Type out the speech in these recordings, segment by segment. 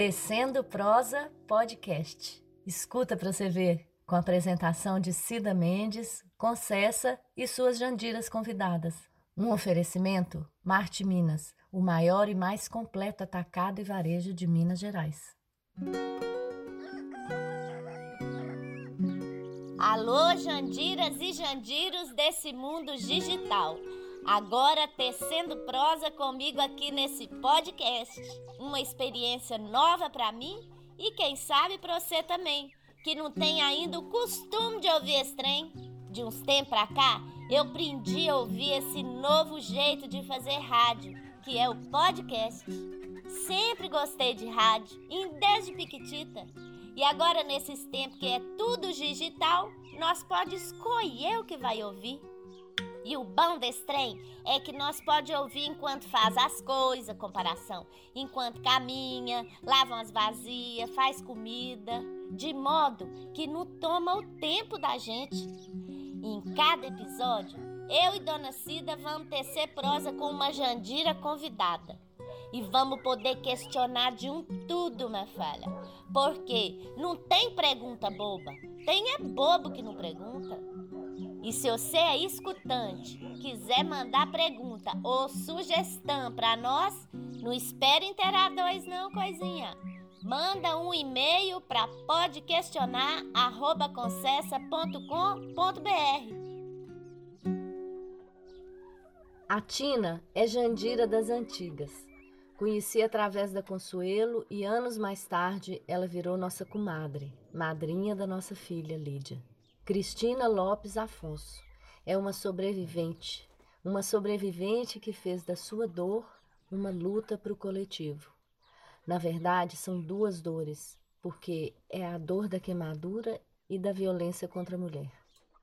Tecendo Prosa Podcast. Escuta para você ver, com a apresentação de Cida Mendes, Concessa e suas jandiras convidadas. Um oferecimento Marte Minas, o maior e mais completo atacado e varejo de Minas Gerais. Alô, Jandiras e Jandiros desse mundo digital. Agora tecendo prosa comigo aqui nesse podcast. Uma experiência nova para mim e quem sabe para você também, que não tem ainda o costume de ouvir esse trem. De uns tempos pra cá, eu aprendi a ouvir esse novo jeito de fazer rádio, que é o podcast. Sempre gostei de rádio, desde piquitita. E agora, nesses tempos que é tudo digital, nós pode escolher o que vai ouvir. E o bom desse trem é que nós pode ouvir enquanto faz as coisas, comparação, enquanto caminha, lava umas vazias, faz comida, de modo que não toma o tempo da gente. Em cada episódio, eu e Dona Cida vamos tecer prosa com uma Jandira convidada. E vamos poder questionar de um tudo, minha filha. Porque não tem pergunta boba. Tem é bobo que não pergunta. E se você é escutante, quiser mandar pergunta ou sugestão para nós, não espere interar dois não, coisinha. Manda um e-mail para podquestionar@concessa.com.br. A Tina é Jandira das antigas. Conheci através da Consuelo e anos mais tarde ela virou nossa comadre, madrinha da nossa filha Lídia. Cristina Lopes Afonso é uma sobrevivente, uma sobrevivente que fez da sua dor uma luta para o coletivo. Na verdade, são duas dores, porque é a dor da queimadura e da violência contra a mulher.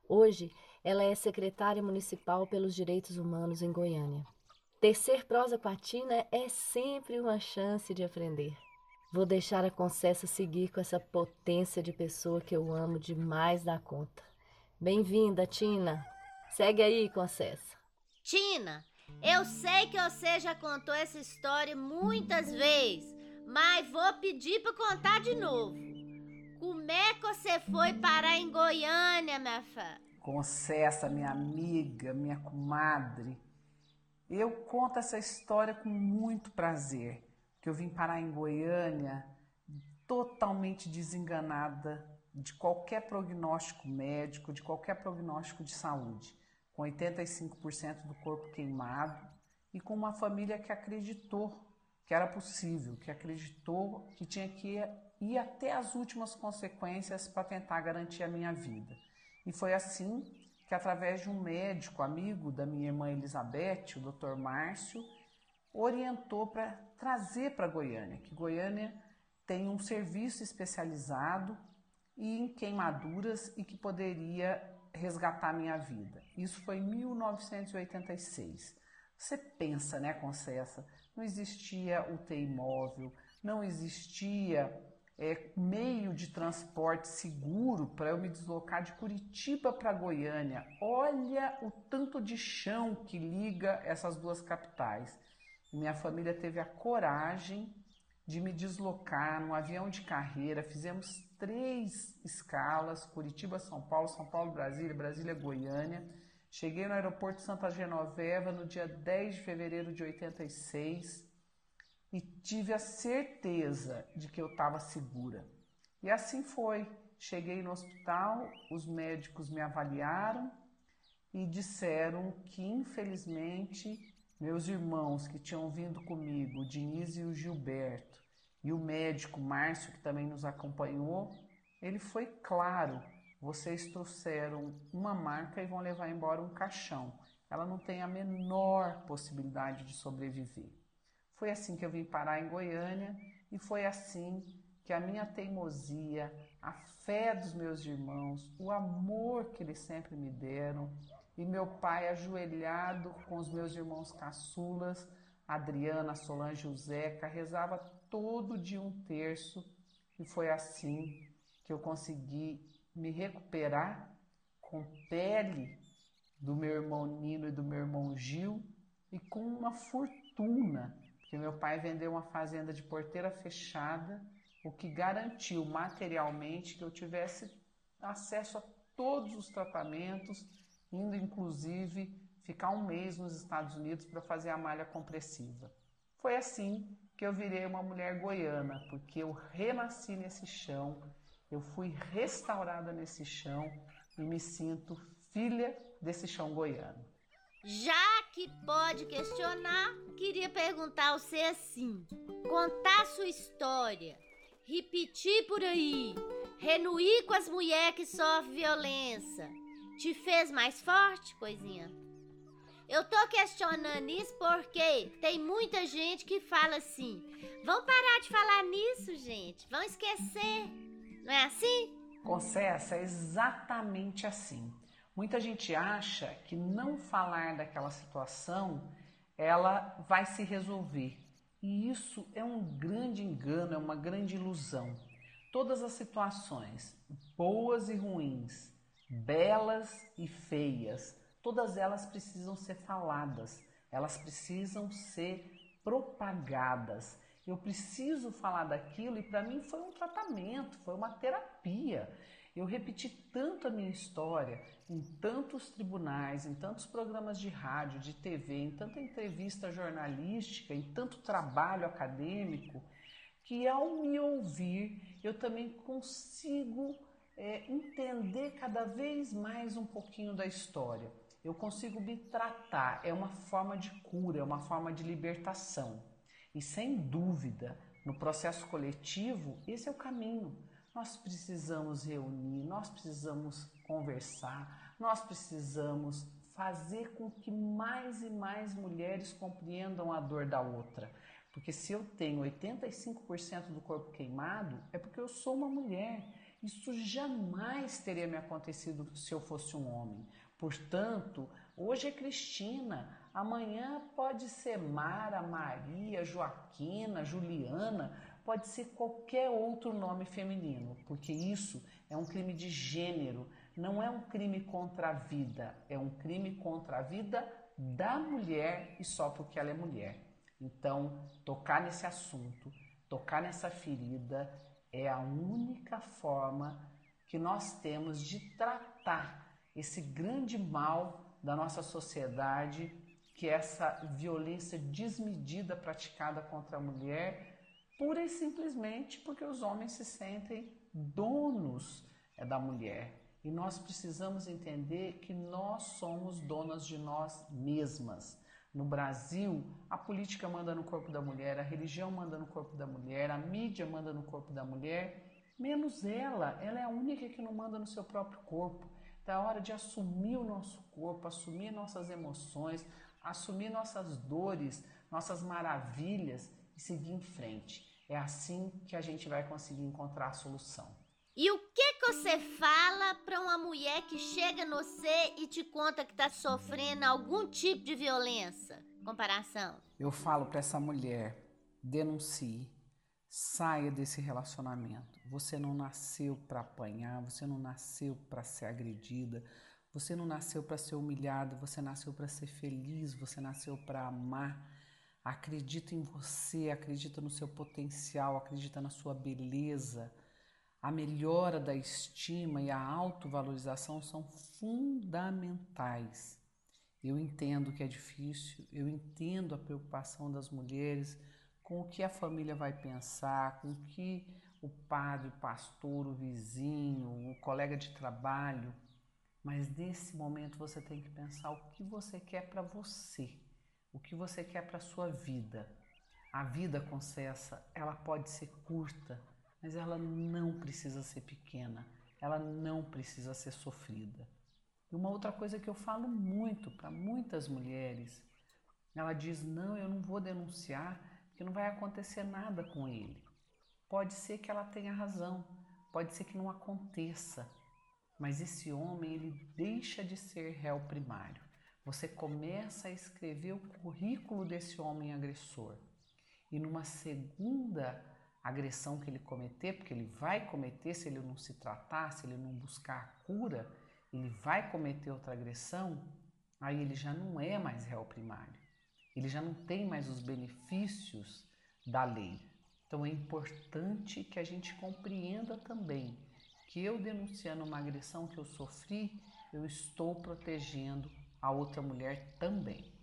Hoje, ela é secretária municipal pelos direitos humanos em Goiânia. Tecer prosa com a Tina é sempre uma chance de aprender. Vou deixar a Concessa seguir com essa potência de pessoa que eu amo demais da conta. Bem-vinda, Tina. Segue aí, Concessa. Tina, eu sei que você já contou essa história muitas vezes, mas vou pedir para contar de novo. Como é que você foi parar em Goiânia, minha fã? Concessa, minha amiga, minha comadre. Eu conto essa história com muito prazer que eu vim parar em Goiânia totalmente desenganada de qualquer prognóstico médico, de qualquer prognóstico de saúde, com 85% do corpo queimado e com uma família que acreditou que era possível, que acreditou que tinha que ir até as últimas consequências para tentar garantir a minha vida. E foi assim que, através de um médico amigo da minha irmã Elizabeth, o Dr. Márcio, orientou para trazer para Goiânia, que Goiânia tem um serviço especializado em queimaduras e que poderia resgatar minha vida. Isso foi em 1986. Você pensa, né, Concessa? Não existia UTI móvel, não existia é, meio de transporte seguro para eu me deslocar de Curitiba para Goiânia. Olha o tanto de chão que liga essas duas capitais. Minha família teve a coragem de me deslocar num avião de carreira. Fizemos três escalas: Curitiba, São Paulo, São Paulo, Brasília, Brasília, Goiânia. Cheguei no aeroporto Santa Genoveva no dia 10 de fevereiro de 86 e tive a certeza de que eu estava segura. E assim foi. Cheguei no hospital, os médicos me avaliaram e disseram que infelizmente meus irmãos que tinham vindo comigo, o Diniz e o Gilberto, e o médico Márcio, que também nos acompanhou, ele foi claro: vocês trouxeram uma marca e vão levar embora um caixão. Ela não tem a menor possibilidade de sobreviver. Foi assim que eu vim parar em Goiânia e foi assim que a minha teimosia, a fé dos meus irmãos, o amor que eles sempre me deram, e meu pai ajoelhado com os meus irmãos caçulas, Adriana, Solange e Zeca, rezava todo dia um terço. E foi assim que eu consegui me recuperar com pele do meu irmão Nino e do meu irmão Gil e com uma fortuna, que meu pai vendeu uma fazenda de porteira fechada, o que garantiu materialmente que eu tivesse acesso a todos os tratamentos, indo inclusive ficar um mês nos Estados Unidos para fazer a malha compressiva. Foi assim que eu virei uma mulher goiana, porque eu renasci nesse chão, eu fui restaurada nesse chão e me sinto filha desse chão goiano. Já que pode questionar, queria perguntar a você assim: contar sua história, repetir por aí, renuir com as mulheres que sofrem violência, te fez mais forte, coisinha? Eu tô questionando isso porque tem muita gente que fala assim: vão parar de falar nisso, gente, vão esquecer. Não é assim? Concessa, é exatamente assim. Muita gente acha que não falar daquela situação ela vai se resolver. E isso é um grande engano, é uma grande ilusão. Todas as situações, boas e ruins, belas e feias, todas elas precisam ser faladas, elas precisam ser propagadas. Eu preciso falar daquilo e para mim foi um tratamento, foi uma terapia. Eu repeti tanto a minha história em tantos tribunais, em tantos programas de rádio, de TV, em tanta entrevista jornalística, em tanto trabalho acadêmico, que ao me ouvir eu também consigo é, entender cada vez mais um pouquinho da história eu consigo me tratar. É uma forma de cura, é uma forma de libertação. E sem dúvida, no processo coletivo, esse é o caminho. Nós precisamos reunir, nós precisamos conversar, nós precisamos fazer com que mais e mais mulheres compreendam a dor da outra. Porque se eu tenho 85% do corpo queimado, é porque eu sou uma mulher. Isso jamais teria me acontecido se eu fosse um homem. Portanto, hoje é Cristina, amanhã pode ser Mara, Maria, Joaquina, Juliana, pode ser qualquer outro nome feminino, porque isso é um crime de gênero, não é um crime contra a vida, é um crime contra a vida da mulher e só porque ela é mulher. Então, tocar nesse assunto, tocar nessa ferida é a única forma que nós temos de tratar esse grande mal da nossa sociedade, que é essa violência desmedida praticada contra a mulher, pura e simplesmente porque os homens se sentem donos é, da mulher. E nós precisamos entender que nós somos donas de nós mesmas. No Brasil, a política manda no corpo da mulher, a religião manda no corpo da mulher, a mídia manda no corpo da mulher, menos ela. Ela é a única que não manda no seu próprio corpo. Então é hora de assumir o nosso corpo, assumir nossas emoções, assumir nossas dores, nossas maravilhas e seguir em frente. É assim que a gente vai conseguir encontrar a solução. E o que que você fala para uma mulher que chega no você e te conta que está sofrendo algum tipo de violência? Comparação. Eu falo para essa mulher: denuncie, Saia desse relacionamento. Você não nasceu para apanhar, você não nasceu para ser agredida, você não nasceu para ser humilhada, você nasceu para ser feliz, você nasceu para amar. Acredita em você, acredita no seu potencial, acredita na sua beleza. A melhora da estima e a autovalorização são fundamentais. Eu entendo que é difícil, eu entendo a preocupação das mulheres com o que a família vai pensar, com o que o padre, o pastor, o vizinho, o colega de trabalho. Mas nesse momento você tem que pensar o que você quer para você, o que você quer para sua vida. A vida concessa, ela pode ser curta, mas ela não precisa ser pequena, ela não precisa ser sofrida. E uma outra coisa que eu falo muito para muitas mulheres, ela diz: "Não, eu não vou denunciar que não vai acontecer nada com ele. Pode ser que ela tenha razão, pode ser que não aconteça, mas esse homem ele deixa de ser réu primário. Você começa a escrever o currículo desse homem agressor. E numa segunda agressão que ele cometer, porque ele vai cometer se ele não se tratar, se ele não buscar a cura, ele vai cometer outra agressão, aí ele já não é mais réu primário ele já não tem mais os benefícios da lei. Então é importante que a gente compreenda também que eu denunciando uma agressão que eu sofri, eu estou protegendo a outra mulher também.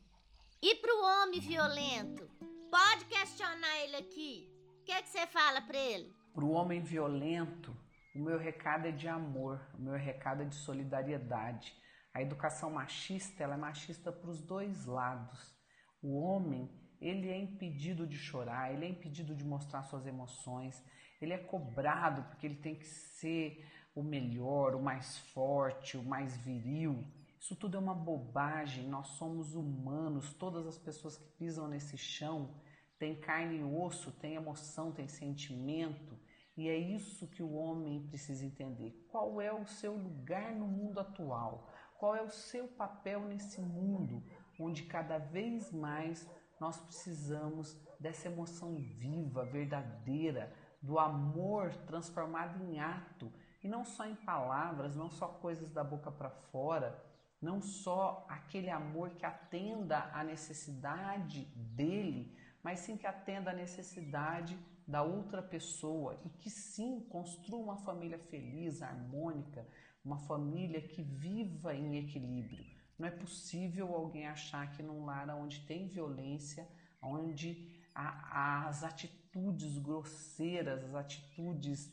E para o homem violento? Pode questionar ele aqui. O que, é que você fala para ele? Para o homem violento, o meu recado é de amor, o meu recado é de solidariedade. A educação machista, ela é machista para os dois lados. O homem, ele é impedido de chorar, ele é impedido de mostrar suas emoções, ele é cobrado porque ele tem que ser o melhor, o mais forte, o mais viril. Isso tudo é uma bobagem. Nós somos humanos, todas as pessoas que pisam nesse chão têm carne e osso, têm emoção, têm sentimento. E é isso que o homem precisa entender. Qual é o seu lugar no mundo atual? Qual é o seu papel nesse mundo onde cada vez mais nós precisamos dessa emoção viva, verdadeira, do amor transformado em ato e não só em palavras, não só coisas da boca para fora, não só aquele amor que atenda à necessidade dele, mas sim que atenda à necessidade da outra pessoa e que sim construa uma família feliz, harmônica, uma família que viva em equilíbrio. Não é possível alguém achar que num lar onde tem violência, onde as atitudes grosseiras, as atitudes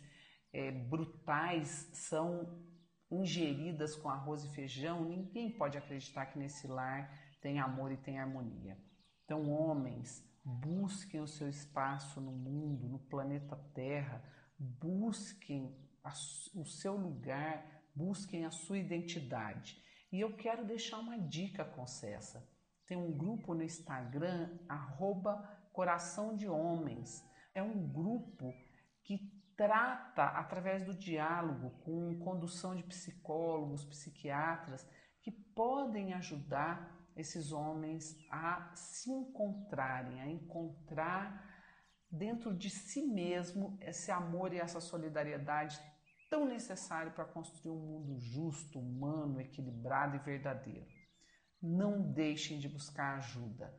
é, brutais são ingeridas com arroz e feijão, ninguém pode acreditar que nesse lar tem amor e tem harmonia. Então, homens, busquem o seu espaço no mundo, no planeta Terra, busquem a, o seu lugar, busquem a sua identidade. E eu quero deixar uma dica com Cessa. Tem um grupo no Instagram, arroba Coração de Homens. É um grupo que trata, através do diálogo, com condução de psicólogos, psiquiatras, que podem ajudar esses homens a se encontrarem, a encontrar dentro de si mesmo esse amor e essa solidariedade tão necessário para construir um mundo justo, humano, equilibrado e verdadeiro. Não deixem de buscar ajuda.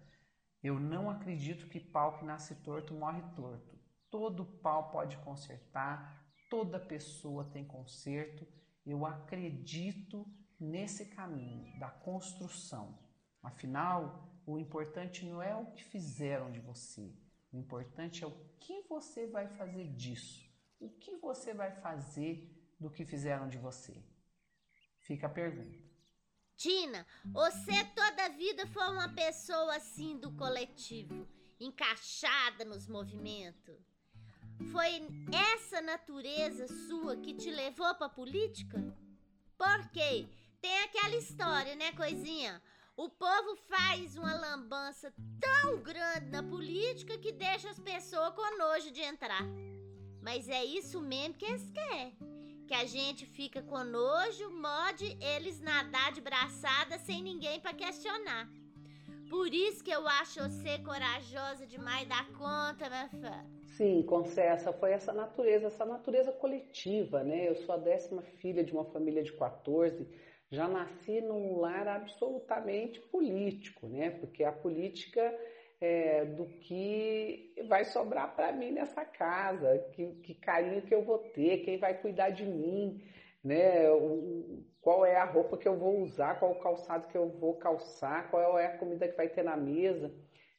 Eu não acredito que pau que nasce torto morre torto. Todo pau pode consertar, toda pessoa tem conserto. Eu acredito nesse caminho da construção. Afinal, o importante não é o que fizeram de você, o importante é o que você vai fazer disso. O que você vai fazer do que fizeram de você? Fica a pergunta. Tina, você toda a vida foi uma pessoa assim do coletivo, encaixada nos movimentos. Foi essa natureza sua que te levou para política? Porque tem aquela história, né, coisinha? O povo faz uma lambança tão grande na política que deixa as pessoas com nojo de entrar. Mas é isso mesmo que eles querem. Que a gente fica com nojo, mode eles nadar de braçada sem ninguém para questionar. Por isso que eu acho você corajosa demais da conta, minha fã. Sim, Concessa, foi essa natureza, essa natureza coletiva, né? Eu sou a décima filha de uma família de 14 já nasci num lar absolutamente político, né? Porque a política é do que vai sobrar para mim nessa casa, que, que, carinho que eu vou ter, quem vai cuidar de mim, né? O, qual é a roupa que eu vou usar, qual o calçado que eu vou calçar, qual é a comida que vai ter na mesa.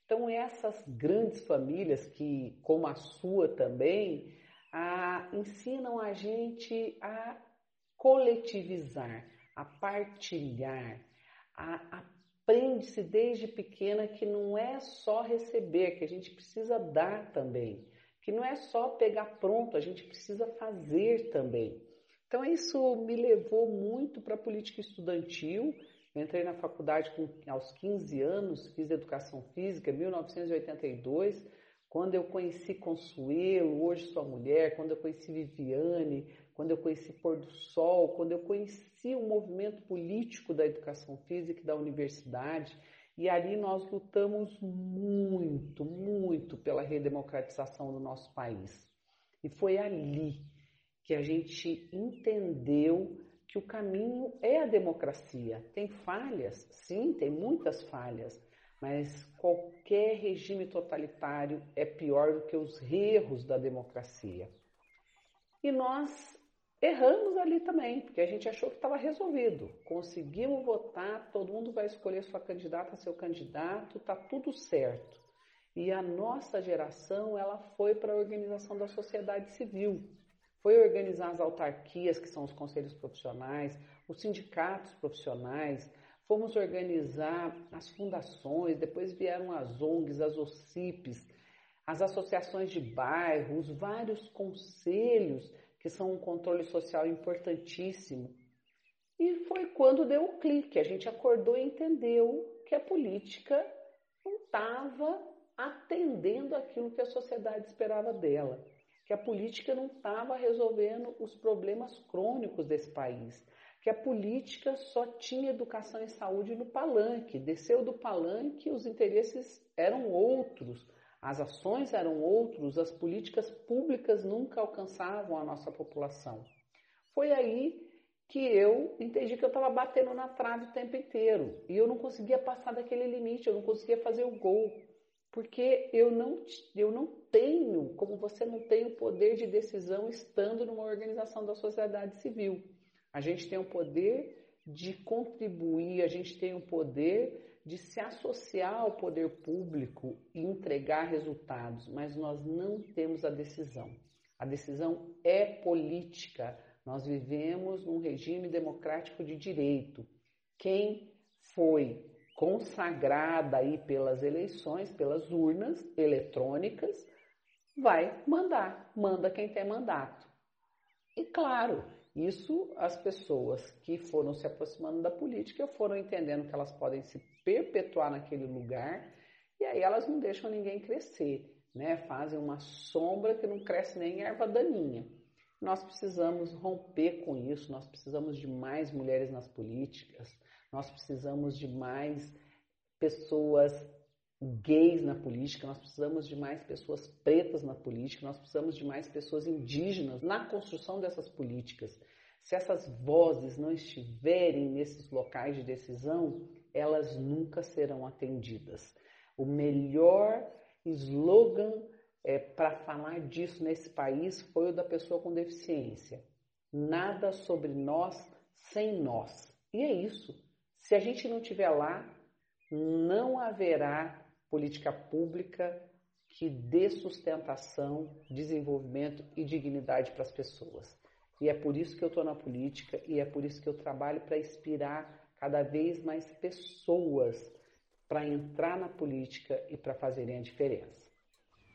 Então essas grandes famílias que, como a sua também, a, ensinam a gente a coletivizar a partilhar, a, aprende-se desde pequena que não é só receber, que a gente precisa dar também, que não é só pegar pronto, a gente precisa fazer também. Então isso me levou muito para a política estudantil. Eu entrei na faculdade com, aos 15 anos, fiz educação física, 1982, quando eu conheci Consuelo, hoje sua mulher, quando eu conheci Viviane, quando eu conheci Pôr do Sol, quando eu conheci o movimento político da educação física e da universidade, e ali nós lutamos muito, muito pela redemocratização do nosso país. E foi ali que a gente entendeu que o caminho é a democracia. Tem falhas, sim, tem muitas falhas, mas qualquer regime totalitário é pior do que os erros da democracia. E nós erramos ali também, porque a gente achou que estava resolvido. Conseguimos votar, todo mundo vai escolher sua candidata, seu candidato, está tudo certo. E a nossa geração, ela foi para a organização da sociedade civil. Foi organizar as autarquias, que são os conselhos profissionais, os sindicatos profissionais, fomos organizar as fundações, depois vieram as ONGs, as OCIPs, as associações de bairro, os vários conselhos, que são um controle social importantíssimo. E foi quando deu o clique, a gente acordou e entendeu que a política não estava atendendo aquilo que a sociedade esperava dela, que a política não estava resolvendo os problemas crônicos desse país, que a política só tinha educação e saúde no palanque, desceu do palanque, os interesses eram outros, as ações eram outros, as políticas públicas nunca alcançavam a nossa população. Foi aí que eu entendi que eu estava batendo na trave o tempo inteiro e eu não conseguia passar daquele limite, eu não conseguia fazer o gol, porque eu não, eu não tenho, como você não tem o poder de decisão estando numa organização da sociedade civil. A gente tem o poder de contribuir, a gente tem o poder de se associar ao poder público e entregar resultados, mas nós não temos a decisão. A decisão é política. Nós vivemos num regime democrático de direito. Quem foi consagrada aí pelas eleições, pelas urnas eletrônicas, vai mandar, manda quem tem mandato. E claro, isso as pessoas que foram se aproximando da política foram entendendo que elas podem se perpetuar naquele lugar e aí elas não deixam ninguém crescer, né? Fazem uma sombra que não cresce nem erva daninha. Nós precisamos romper com isso, nós precisamos de mais mulheres nas políticas, nós precisamos de mais pessoas gays na política, nós precisamos de mais pessoas pretas na política, nós precisamos de mais pessoas indígenas na construção dessas políticas. Se essas vozes não estiverem nesses locais de decisão, elas nunca serão atendidas. O melhor slogan é, para falar disso nesse país foi o da pessoa com deficiência. Nada sobre nós sem nós. E é isso. Se a gente não estiver lá, não haverá política pública que dê sustentação, desenvolvimento e dignidade para as pessoas. E é por isso que eu estou na política e é por isso que eu trabalho para inspirar cada vez mais pessoas para entrar na política e para fazerem a diferença.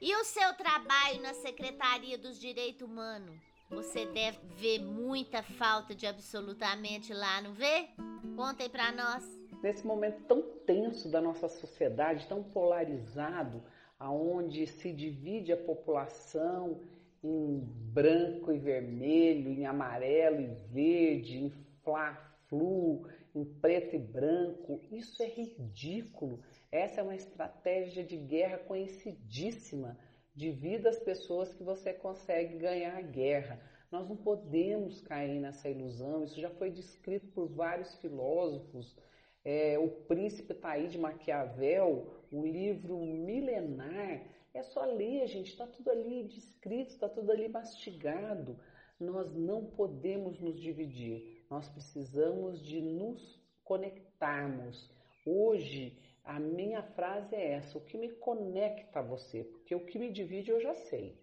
E o seu trabalho na Secretaria dos Direitos Humanos? Você deve ver muita falta de absolutamente lá, não vê? Contem para nós nesse momento tão tenso da nossa sociedade, tão polarizado, aonde se divide a população em branco e vermelho, em amarelo e verde, em fla-flu, em preto e branco. Isso é ridículo. Essa é uma estratégia de guerra conhecidíssima. Divida as pessoas que você consegue ganhar a guerra. Nós não podemos cair nessa ilusão. Isso já foi descrito por vários filósofos é, O Príncipe tá aí de Maquiavel, um livro milenar. É só ler, gente, está tudo ali descrito, está tudo ali mastigado. Nós não podemos nos dividir, nós precisamos de nos conectarmos. Hoje, a minha frase é essa: o que me conecta a você? Porque o que me divide eu já sei.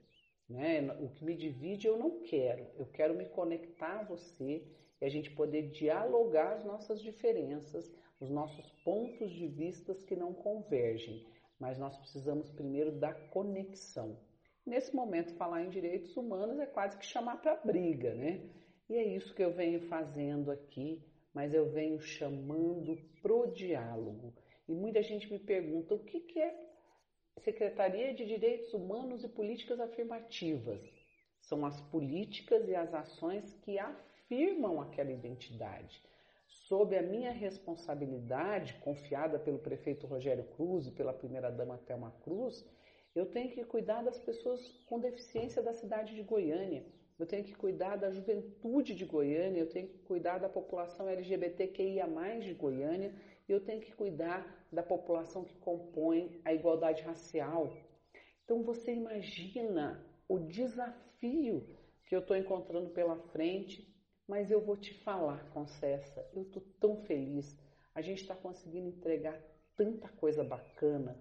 Né? O que me divide eu não quero. Eu quero me conectar a você e a gente poder dialogar as nossas diferenças, os nossos pontos de vistas que não convergem, mas nós precisamos primeiro da conexão. Nesse momento, falar em direitos humanos é quase que chamar para briga, né? E é isso que eu venho fazendo aqui, mas eu venho chamando pro diálogo. E muita gente me pergunta o que, que é Secretaria de Direitos Humanos e Políticas Afirmativas. São as políticas e as ações que afirmam aquela identidade sob a minha responsabilidade, confiada pelo prefeito Rogério Cruz e pela primeira-dama Thelma Cruz, eu tenho que cuidar das pessoas com deficiência da cidade de Goiânia. eu tenho que cuidar da juventude de Goiânia, eu tenho que cuidar da população LGBTQIA de Goiânia, eu tenho que cuidar da população que compõe a igualdade racial. Então você imagina o desafio que eu estou encontrando pela frente, mas eu vou te falar, Concessa, eu estou tão feliz. A gente está conseguindo entregar tanta coisa bacana.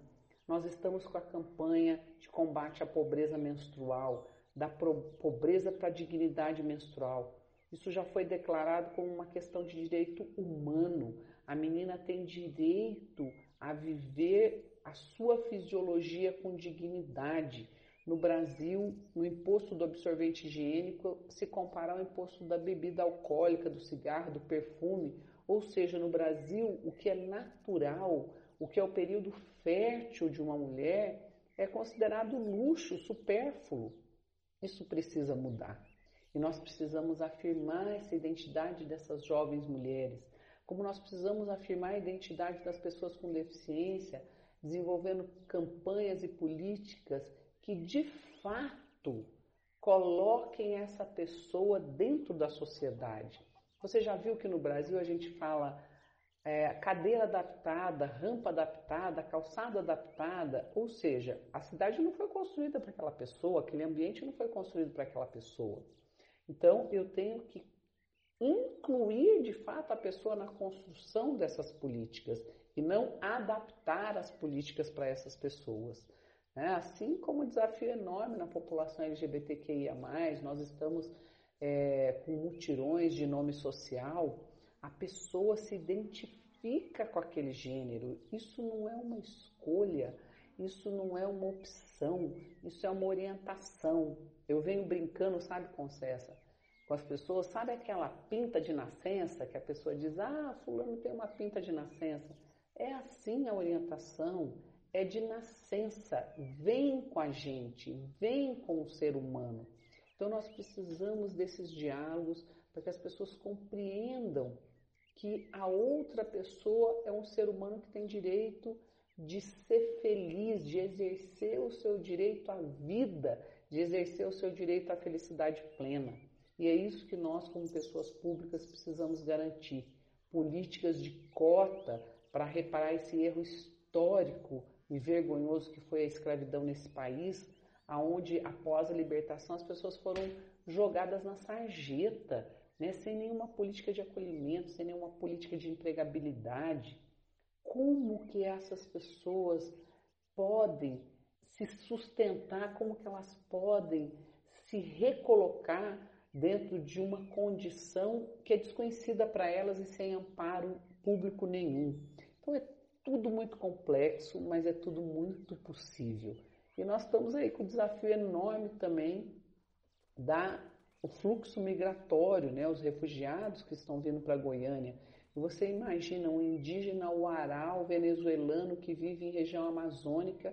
Nós estamos com a campanha de combate à pobreza menstrual da pobreza para a dignidade menstrual. Isso já foi declarado como uma questão de direito humano. A menina tem direito a viver a sua fisiologia com dignidade. No Brasil, no imposto do absorvente higiênico se compara ao imposto da bebida alcoólica, do cigarro, do perfume. Ou seja, no Brasil, o que é natural, o que é o período fértil de uma mulher, é considerado luxo, supérfluo. Isso precisa mudar. E nós precisamos afirmar essa identidade dessas jovens mulheres, como nós precisamos afirmar a identidade das pessoas com deficiência, desenvolvendo campanhas e políticas que de fato coloquem essa pessoa dentro da sociedade. Você já viu que no Brasil a gente fala é, cadeira adaptada, rampa adaptada, calçada adaptada, ou seja, a cidade não foi construída para aquela pessoa, aquele ambiente não foi construído para aquela pessoa. Então eu tenho que incluir de fato a pessoa na construção dessas políticas e não adaptar as políticas para essas pessoas. Né? Assim como o desafio enorme na população LGBTQIA, nós estamos é, com mutirões de nome social a pessoa se identifica com aquele gênero. Isso não é uma escolha, isso não é uma opção, isso é uma orientação. Eu venho brincando, sabe, Concessa, com as pessoas, sabe aquela pinta de nascença que a pessoa diz: Ah, Fulano tem uma pinta de nascença. É assim a orientação, é de nascença. Vem com a gente, vem com o ser humano. Então nós precisamos desses diálogos para que as pessoas compreendam que a outra pessoa é um ser humano que tem direito de ser feliz, de exercer o seu direito à vida, de exercer o seu direito à felicidade plena. E é isso que nós, como pessoas públicas, precisamos garantir. Políticas de cota para reparar esse erro histórico e vergonhoso que foi a escravidão nesse país, aonde após a libertação as pessoas foram jogadas na sarjeta, né, sem nenhuma política de acolhimento, sem nenhuma política de empregabilidade. Como que essas pessoas podem se sustentar, como que elas podem se recolocar dentro de uma condição que é desconhecida para elas e sem amparo público nenhum. Então é tudo muito complexo, mas é tudo muito possível. E nós estamos aí com o desafio enorme também da o fluxo migratório, né, os refugiados que estão vindo para Goiânia. Você imagina um indígena uaral venezuelano que vive em região amazônica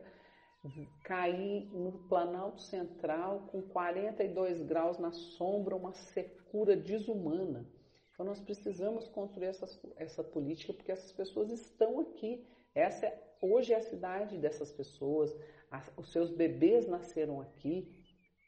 cair no Planalto Central com 42 graus na sombra, uma secura desumana. Então nós precisamos construir essa, essa política porque essas pessoas estão aqui. Essa é, hoje é a cidade dessas pessoas, as, os seus bebês nasceram aqui,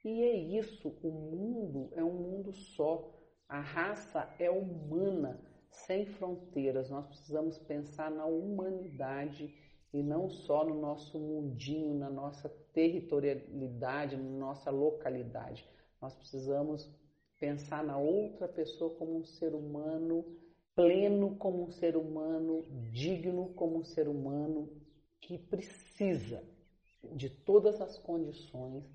e é isso, o mundo é um mundo só. A raça é humana, sem fronteiras. Nós precisamos pensar na humanidade e não só no nosso mundinho, na nossa territorialidade, na nossa localidade. Nós precisamos pensar na outra pessoa como um ser humano pleno, como um ser humano digno, como um ser humano que precisa de todas as condições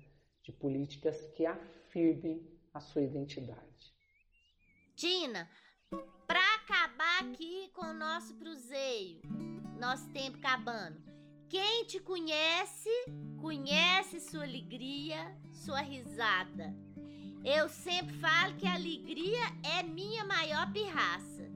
de políticas que afirmem a sua identidade. Tina, para acabar aqui com o nosso cruzeiro, nosso tempo acabando, quem te conhece, conhece sua alegria, sua risada. Eu sempre falo que a alegria é minha maior pirraça.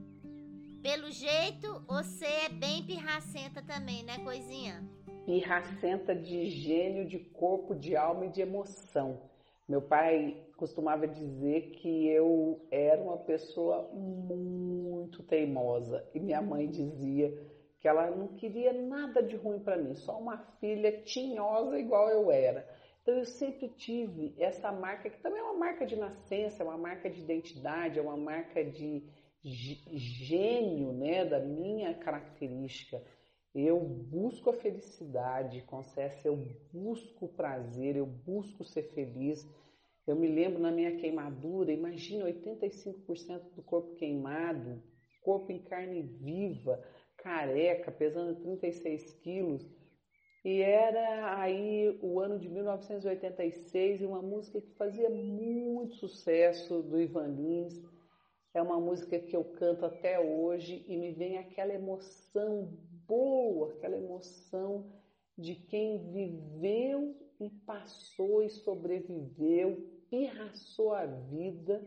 Pelo jeito, você é bem pirracenta também, né, coisinha? pirracenta de gênio, de corpo, de alma e de emoção. Meu pai costumava dizer que eu era uma pessoa muito teimosa e minha mãe dizia que ela não queria nada de ruim para mim, só uma filha tinhosa igual eu era. Então eu sempre tive essa marca, que também é uma marca de nascença, é uma marca de identidade, é uma marca de gênio né, da minha característica. Eu busco a felicidade, confesso, eu busco o prazer, eu busco ser feliz. Eu me lembro na minha queimadura, imagina 85% do corpo queimado, corpo em carne viva, careca, pesando 36 quilos. E era aí o ano de 1986 e uma música que fazia muito sucesso do Ivan Lins. É uma música que eu canto até hoje e me vem aquela emoção boa, aquela emoção de quem viveu e passou e sobreviveu, pirraçou a vida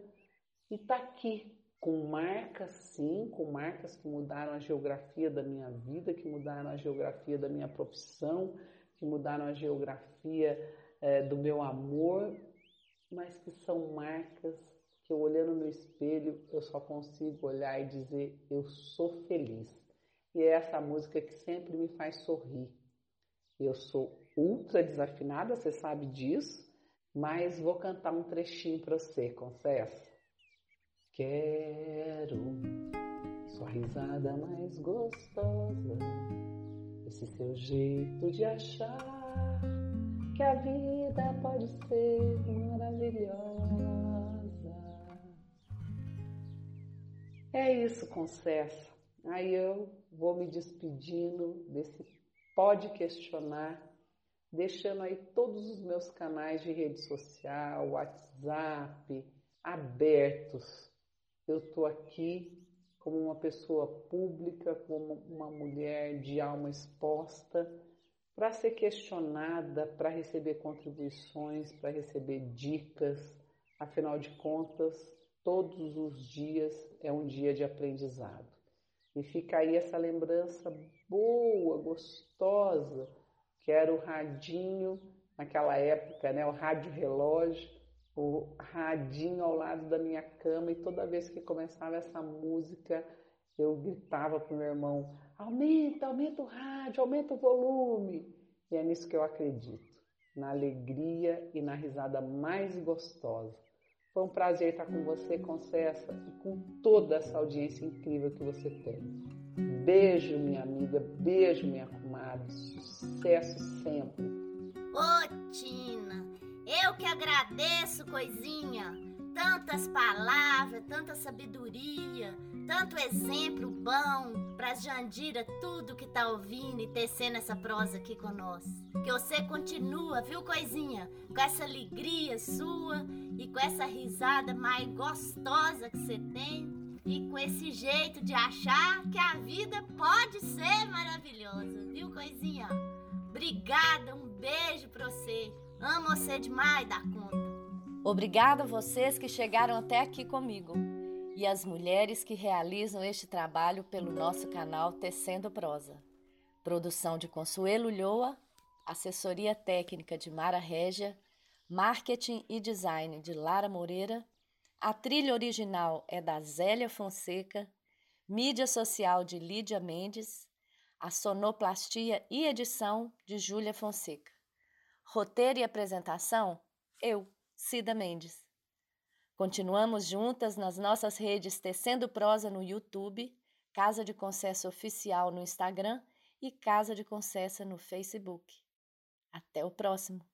e está aqui com marcas, sim, com marcas que mudaram a geografia da minha vida, que mudaram a geografia da minha profissão, que mudaram a geografia é, do meu amor, mas que são marcas que eu olhando no espelho eu só consigo olhar e dizer eu sou feliz. E é essa música que sempre me faz sorrir. Eu sou ultra desafinada, você sabe disso, mas vou cantar um trechinho para você, confesso. Quero sua risada mais gostosa, esse seu jeito de achar que a vida pode ser maravilhosa. É isso, Concessa. Aí eu vou me despedindo desse Pode Questionar, deixando aí todos os meus canais de rede social, WhatsApp, abertos eu estou aqui como uma pessoa pública, como uma mulher de alma exposta, para ser questionada, para receber contribuições, para receber dicas. Afinal de contas, todos os dias é um dia de aprendizado. E fica aí essa lembrança boa, gostosa, que era o radinho naquela época, né, o rádio relógio, o radinho ao lado da minha cama e toda vez que começava essa música eu gritava para o meu irmão: aumenta, aumenta o rádio, aumenta o volume. E é nisso que eu acredito, na alegria e na risada mais gostosa. Foi um prazer estar com você, Concessa, e com toda essa audiência incrível que você tem. Beijo, minha amiga, beijo, minha comadre, sucesso sempre. Ô, Tina, eu que agradeço, coisinha. Tantas palavras, tanta sabedoria, tanto exemplo bom para Jandira, tudo que tá ouvindo e tecendo essa prosa aqui conosco. Que você continua, viu, coisinha? Com essa alegria sua e com essa risada mais gostosa que você tem e com esse jeito de achar que a vida pode ser maravilhosa, viu, coisinha? Obrigada, um beijo pra você. Amo você demais da conta. Obrigada a vocês que chegaram até aqui comigo e as mulheres que realizam este trabalho pelo nosso canal Tecendo Prosa. Produção de Consuelo Lhoa, assessoria técnica de Mara Régia, marketing e design de Lara Moreira, a trilha original é da Zélia Fonseca, mídia social de Lídia Mendes, a sonoplastia e edição de Júlia Fonseca. Roteiro e apresentação, eu, Cida Mendes. Continuamos juntas nas nossas redes Tecendo Prosa no YouTube, Casa de Concessa Oficial no Instagram e Casa de Concessa no Facebook. Até o próximo!